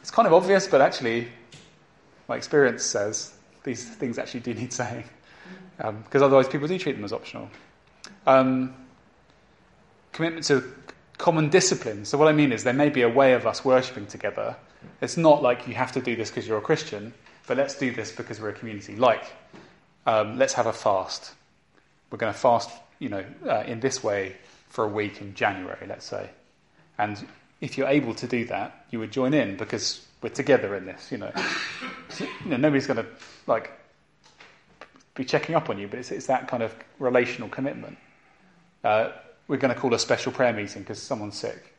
it's kind of obvious, but actually, my experience says these things actually do need saying. Um, because otherwise people do treat them as optional. Um, commitment to common discipline. So what I mean is there may be a way of us worshipping together. It's not like you have to do this because you're a Christian, but let's do this because we're a community. Like, um, let's have a fast. We're going to fast, you know, uh, in this way for a week in January, let's say. And if you're able to do that, you would join in because we're together in this. You know, you know nobody's going to like be checking up on you, but it's, it's that kind of relational commitment. Uh, we're going to call a special prayer meeting because someone's sick.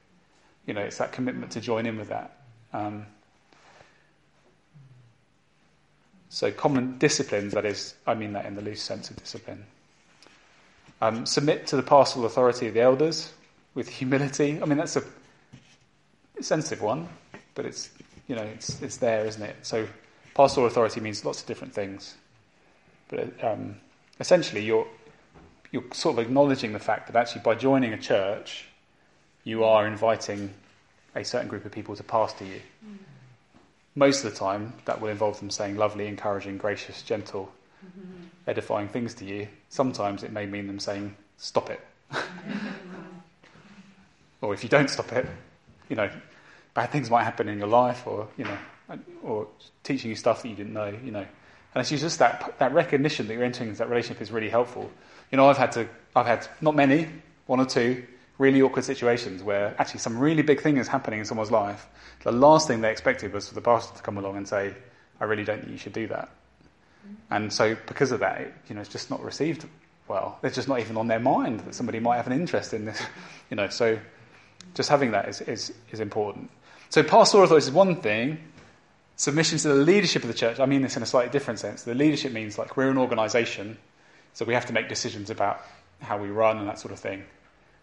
You know, it's that commitment to join in with that. Um, so, common disciplines, that is, I mean that in the loose sense of discipline. Um, submit to the pastoral authority of the elders with humility. I mean, that's a sensitive one, but it's, you know, it's, it's there, isn't it? So, pastoral authority means lots of different things. But um, essentially, you're, you're sort of acknowledging the fact that actually by joining a church, you are inviting a certain group of people to pastor you. Mm. Most of the time, that will involve them saying lovely, encouraging, gracious, gentle, mm-hmm. edifying things to you. Sometimes it may mean them saying, stop it. [laughs] or if you don't stop it, you know, bad things might happen in your life, or, you know, or teaching you stuff that you didn't know, you know. And it's just that, that recognition that you're entering into that relationship is really helpful. You know, I've had to, I've had not many, one or two, really awkward situations where actually some really big thing is happening in someone's life. The last thing they expected was for the pastor to come along and say, I really don't think you should do that. And so because of that, it, you know, it's just not received well. It's just not even on their mind that somebody might have an interest in this, [laughs] you know, so just having that is, is, is important. So pastoral authority is one thing. Submission to the leadership of the church, I mean this in a slightly different sense. The leadership means like we're an organisation so we have to make decisions about how we run and that sort of thing.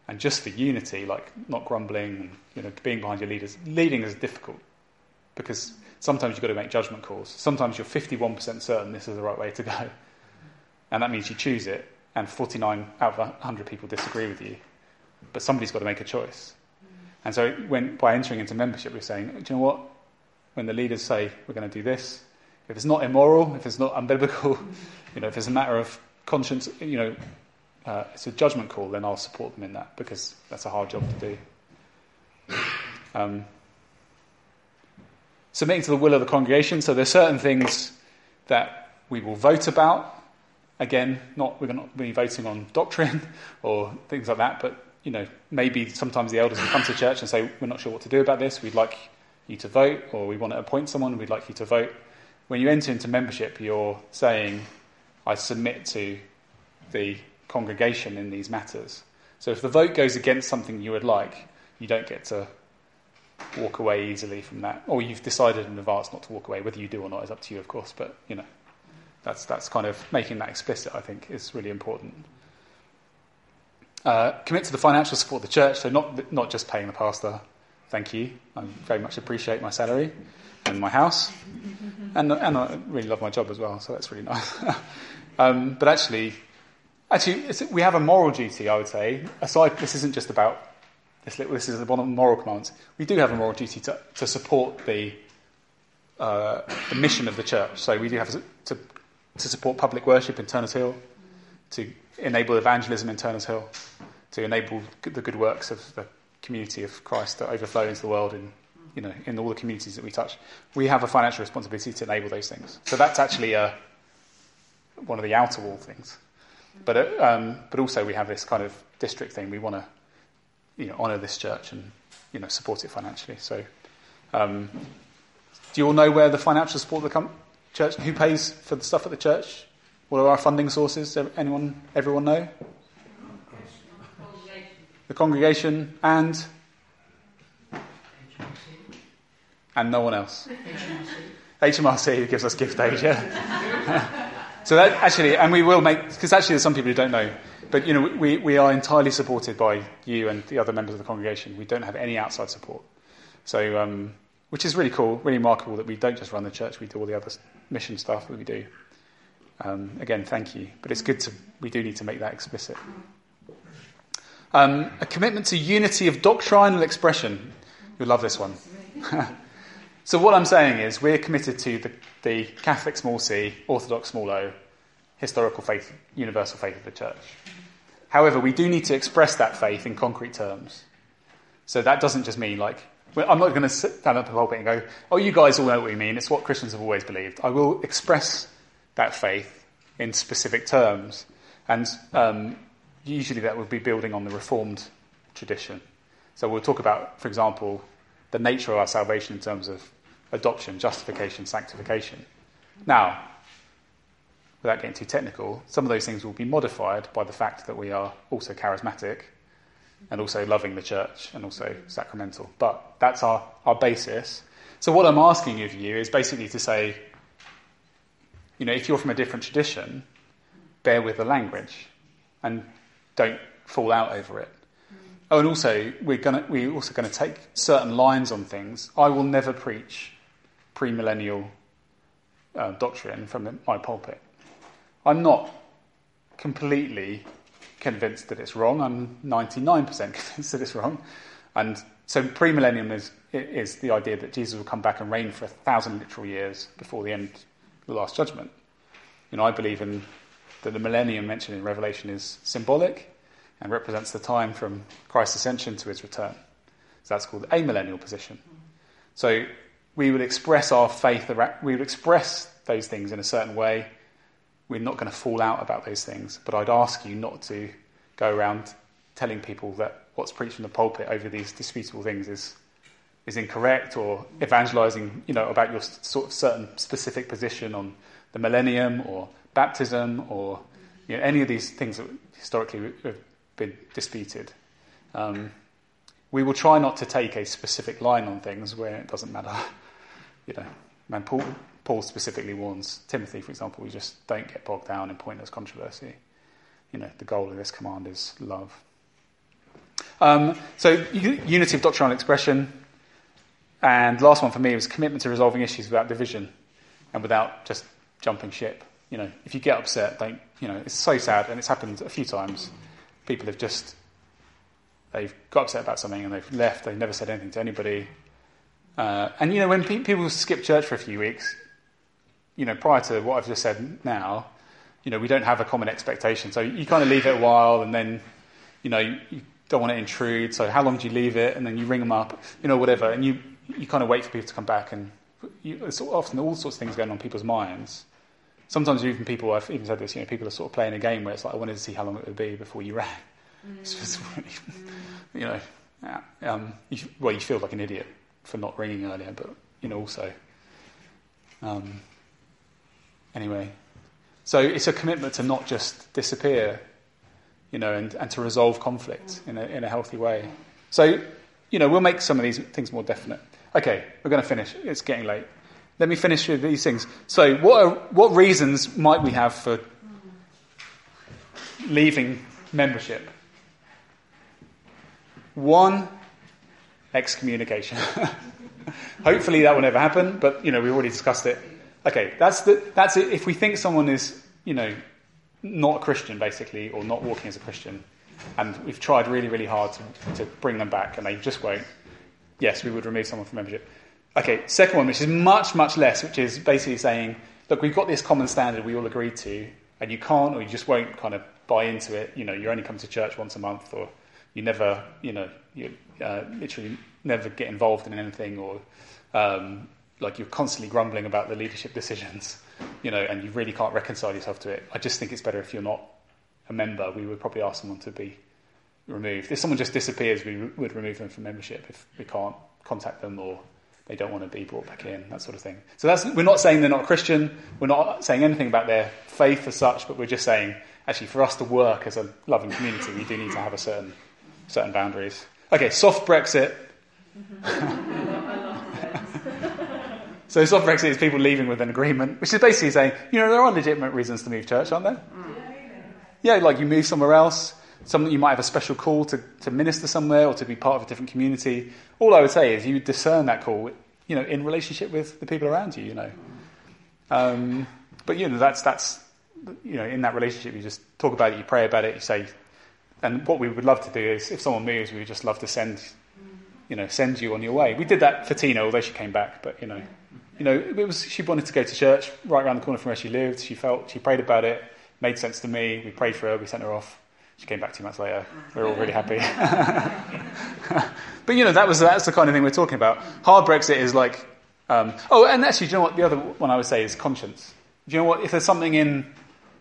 And just for unity, like not grumbling and you know, being behind your leaders, leading is difficult because sometimes you've got to make judgment calls. Sometimes you're 51% certain this is the right way to go. And that means you choose it, and 49 out of 100 people disagree with you. But somebody's got to make a choice. And so when, by entering into membership, we're saying, do you know what? When the leaders say we're going to do this, if it's not immoral, if it's not unbiblical, [laughs] you know, if it's a matter of conscience, you know, uh, it's a judgment call, then I'll support them in that because that's a hard job to do. Um, submitting to the will of the congregation. So there's certain things that we will vote about. Again, not we're not really voting on doctrine [laughs] or things like that, but you know, maybe sometimes the elders will come to church and say, "We're not sure what to do about this. We'd like you to vote, or we want to appoint someone. We'd like you to vote." When you enter into membership, you're saying, I submit to the congregation in these matters. So if the vote goes against something you would like, You don't get to walk away easily from that, or you've decided in advance not to walk away. Whether you do or not is up to you, of course. But you know, that's that's kind of making that explicit. I think is really important. Uh, commit to the financial support of the church, so not not just paying the pastor. Thank you. I very much appreciate my salary and my house, and and I really love my job as well. So that's really nice. [laughs] um, but actually, actually, we have a moral duty. I would say. Aside, this isn't just about this. Little, this is one of the moral commands. We do have a moral duty to to support the uh, the mission of the church. So we do have to to support public worship in Turners Hill, to enable evangelism in Turners Hill, to enable the good works of the community of Christ to overflow into the world in, you know, in all the communities that we touch. We have a financial responsibility to enable those things. So that's actually a, one of the outer wall things. But, uh, um, but also we have this kind of district thing. We want to, you know, honour this church and, you know, support it financially. So, um, do you all know where the financial support of the com- church, who pays for the stuff at the church? What are our funding sources? Anyone, everyone know? The congregation and and no one else. HMRC, who gives us gift aid, yeah. [laughs] so that actually, and we will make because actually there's some people who don't know, but you know we, we are entirely supported by you and the other members of the congregation. We don't have any outside support, so um, which is really cool, really remarkable that we don't just run the church; we do all the other mission stuff that we do. Um, again, thank you. But it's good to, we do need to make that explicit. Um, a commitment to unity of doctrinal expression. You'll love this one. [laughs] so, what I'm saying is, we're committed to the, the Catholic small c, Orthodox small o, historical faith, universal faith of the church. However, we do need to express that faith in concrete terms. So, that doesn't just mean like, I'm not going to stand up the pulpit and go, oh, you guys all know what we mean. It's what Christians have always believed. I will express that faith in specific terms. And um, usually that would be building on the Reformed tradition. So we'll talk about, for example, the nature of our salvation in terms of adoption, justification, sanctification. Now, without getting too technical, some of those things will be modified by the fact that we are also charismatic and also loving the church and also sacramental. But that's our, our basis. So, what I'm asking of you is basically to say, you know, if you're from a different tradition, bear with the language and don't fall out over it. Oh, and also we're gonna we're also going to take certain lines on things. I will never preach premillennial uh, doctrine from my pulpit. I'm not completely convinced that it's wrong. I'm 99% [laughs] convinced that it's wrong. And so premillennium is is the idea that Jesus will come back and reign for a thousand literal years before the end of the Last Judgment. You know, I believe in that the millennium mentioned in Revelation is symbolic and represents the time from Christ's ascension to his return. So that's called amillennial position. So we will express our faith, we will express those things in a certain way. We're not going to fall out about those things, but I'd ask you not to go around telling people that what's preached from the pulpit over these disputable things is is incorrect or evangelizing, you know, about your sort of certain specific position on the millennium or baptism or you know, any of these things that historically have been disputed. Um, we will try not to take a specific line on things where it doesn't matter. [laughs] you know, man, Paul, Paul specifically warns Timothy, for example, we just don't get bogged down in pointless controversy. You know, the goal of this command is love. Um, so, unity of doctrinal expression, and last one for me was commitment to resolving issues without division and without just jumping ship. You know, if you get upset, don't, you know, it's so sad and it's happened a few times. People have just, they've got upset about something and they've left, they've never said anything to anybody. Uh, and, you know, when pe- people skip church for a few weeks, you know, prior to what I've just said now, you know, we don't have a common expectation. So you kind of leave it a while and then, you know, you, you don't want to intrude. So how long do you leave it? And then you ring them up, you know, whatever. And you, you kind of wait for people to come back, and you, it's often all sorts of things going on in people's minds. Sometimes even people, I've even said this, you know, people are sort of playing a game where it's like, I wanted to see how long it would be before you rang. [laughs] Mm. [laughs] You know, yeah, um, you, well, you feel like an idiot for not ringing earlier, but, you know, also. Um, anyway, so it's a commitment to not just disappear, you know, and, and to resolve conflict in a, in a healthy way. So you know, we'll make some of these things more definite. Okay, we're going to finish. It's getting late. Let me finish with these things. So, what, are, what reasons might we have for leaving membership? One, excommunication. [laughs] Hopefully that will never happen, but you know we've already discussed it. Okay, that's the, that's it. If we think someone is you know not a Christian basically, or not walking as a Christian, and we've tried really really hard to, to bring them back, and they just won't. Yes, we would remove someone from membership. Okay, second one, which is much much less, which is basically saying, look, we've got this common standard we all agreed to, and you can't or you just won't kind of buy into it. You know, you only come to church once a month, or you never, you know, you uh, literally never get involved in anything, or um, like you're constantly grumbling about the leadership decisions, you know, and you really can't reconcile yourself to it. I just think it's better if you're not a member. We would probably ask someone to be removed. If someone just disappears, we would remove them from membership if we can't contact them or they don't want to be brought back in, that sort of thing. So that's, we're not saying they're not Christian. We're not saying anything about their faith as such, but we're just saying, actually, for us to work as a loving community, we do need to have a certain certain boundaries. Okay, soft Brexit. [laughs] so soft Brexit is people leaving with an agreement, which is basically saying, you know, there are legitimate reasons to move church, aren't there? Yeah, like you move somewhere else, something you might have a special call to, to minister somewhere or to be part of a different community. All I would say is you discern that call, you know, in relationship with the people around you, you know. Um, but you know, that's that's you know, in that relationship, you just talk about it, you pray about it, you say, and what we would love to do is, if someone moves, we would just love to send, you know, send you on your way. We did that for Tina, although she came back, but you know, you know, it was she wanted to go to church right around the corner from where she lived. She felt she prayed about it, made sense to me. We prayed for her, we sent her off. She came back two months later. We are all really happy. [laughs] but you know, that was that's the kind of thing we're talking about. Hard Brexit is like, um, oh, and actually, do you know what? The other one I would say is conscience. Do you know what? If there's something in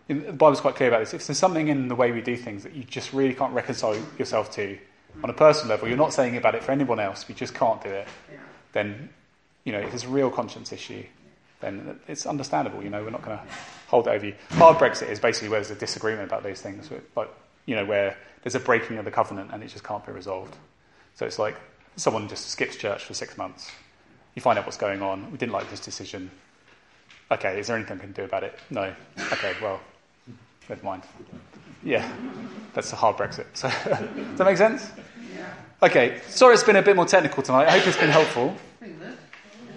the Bible's quite clear about this. If there's something in the way we do things that you just really can't reconcile yourself to on a personal level, you're not saying about it for anyone else, you just can't do it, then, you know, if it's a real conscience issue, then it's understandable. You know, we're not going to hold it over you. Hard Brexit is basically where there's a disagreement about those things, like, you know, where there's a breaking of the covenant and it just can't be resolved. So it's like someone just skips church for six months. You find out what's going on. We didn't like this decision. Okay, is there anything we can do about it? No. Okay, well, Never mind. Yeah, that's a hard Brexit. So, [laughs] does that make sense? Yeah. Okay, sorry it's been a bit more technical tonight. I hope it's been helpful.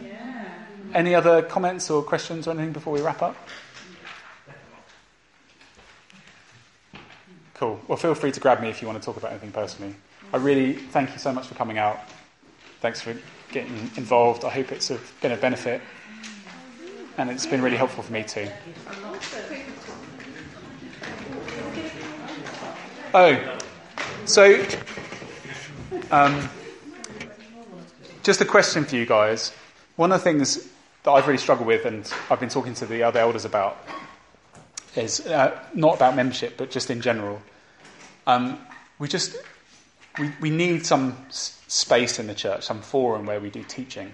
Yeah. Any other comments or questions or anything before we wrap up? Cool. Well, feel free to grab me if you want to talk about anything personally. I really thank you so much for coming out. Thanks for getting involved. I hope it's been a benefit, and it's been really helpful for me too. Oh, so um, just a question for you guys. One of the things that I've really struggled with, and I've been talking to the other elders about, is uh, not about membership, but just in general. Um, we just we, we need some space in the church, some forum where we do teaching.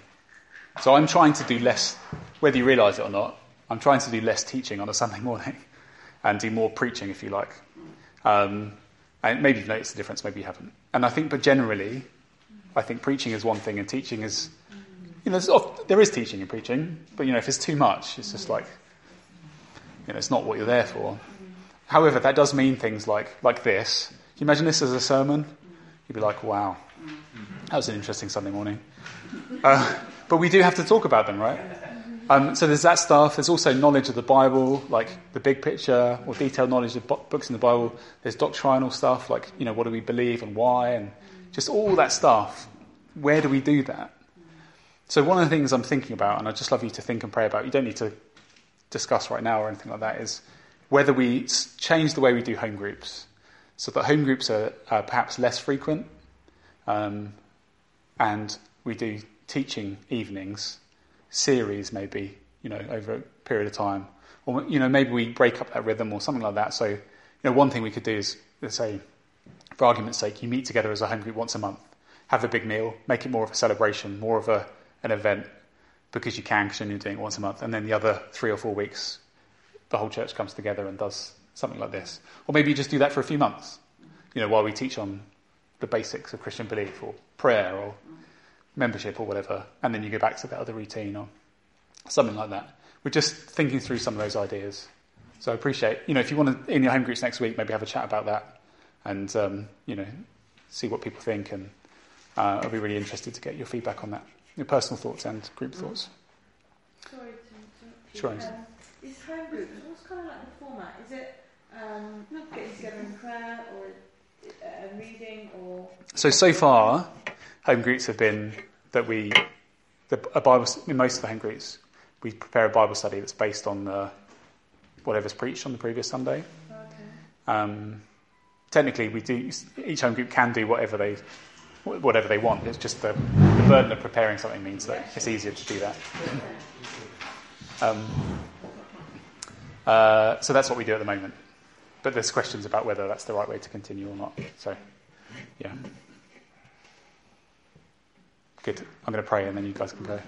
So I'm trying to do less, whether you realise it or not. I'm trying to do less teaching on a Sunday morning, [laughs] and do more preaching, if you like. Um, and maybe you've noticed the difference, maybe you haven't. And I think, but generally, I think preaching is one thing and teaching is, you know, there is teaching and preaching, but, you know, if it's too much, it's just like, you know, it's not what you're there for. However, that does mean things like, like this. Can you imagine this as a sermon? You'd be like, wow, that was an interesting Sunday morning. Uh, but we do have to talk about them, right? Um, so there's that stuff. There's also knowledge of the Bible, like the big picture or detailed knowledge of books in the Bible. There's doctrinal stuff, like you know what do we believe and why, and just all that stuff. Where do we do that? So one of the things I'm thinking about, and I'd just love you to think and pray about. You don't need to discuss right now or anything like that. Is whether we change the way we do home groups, so that home groups are, are perhaps less frequent, um, and we do teaching evenings series, maybe, you know, over a period of time. Or, you know, maybe we break up that rhythm or something like that. So, you know, one thing we could do is, let's say, for argument's sake, you meet together as a home group once a month, have a big meal, make it more of a celebration, more of a, an event, because you can, because you're doing it once a month. And then the other three or four weeks, the whole church comes together and does something like this. Or maybe you just do that for a few months, you know, while we teach on the basics of Christian belief or prayer or membership or whatever, and then you go back to that other routine or something like that. We're just thinking through some of those ideas. So I appreciate, you know, if you want to, in your home groups next week, maybe have a chat about that and, um, you know, see what people think. And uh, I'll be really interested to get your feedback on that, your personal thoughts and group thoughts. Sorry to interrupt you. Sure. Um, is home group, what's kind of like the format? Is it um, getting together in prayer or uh, reading or. So, so far, home groups have been that we, the, a Bible, in most of the home groups, we prepare a Bible study that's based on the, whatever's preached on the previous Sunday. Okay. Um, technically, we do. Each home group can do whatever they whatever they want. It's just the, the burden of preparing something means that it's easier to do that. [laughs] Um, uh, so that's what we do at the moment. But there's questions about whether that's the right way to continue or not. So, yeah. Good. I'm going to pray and then you guys can go.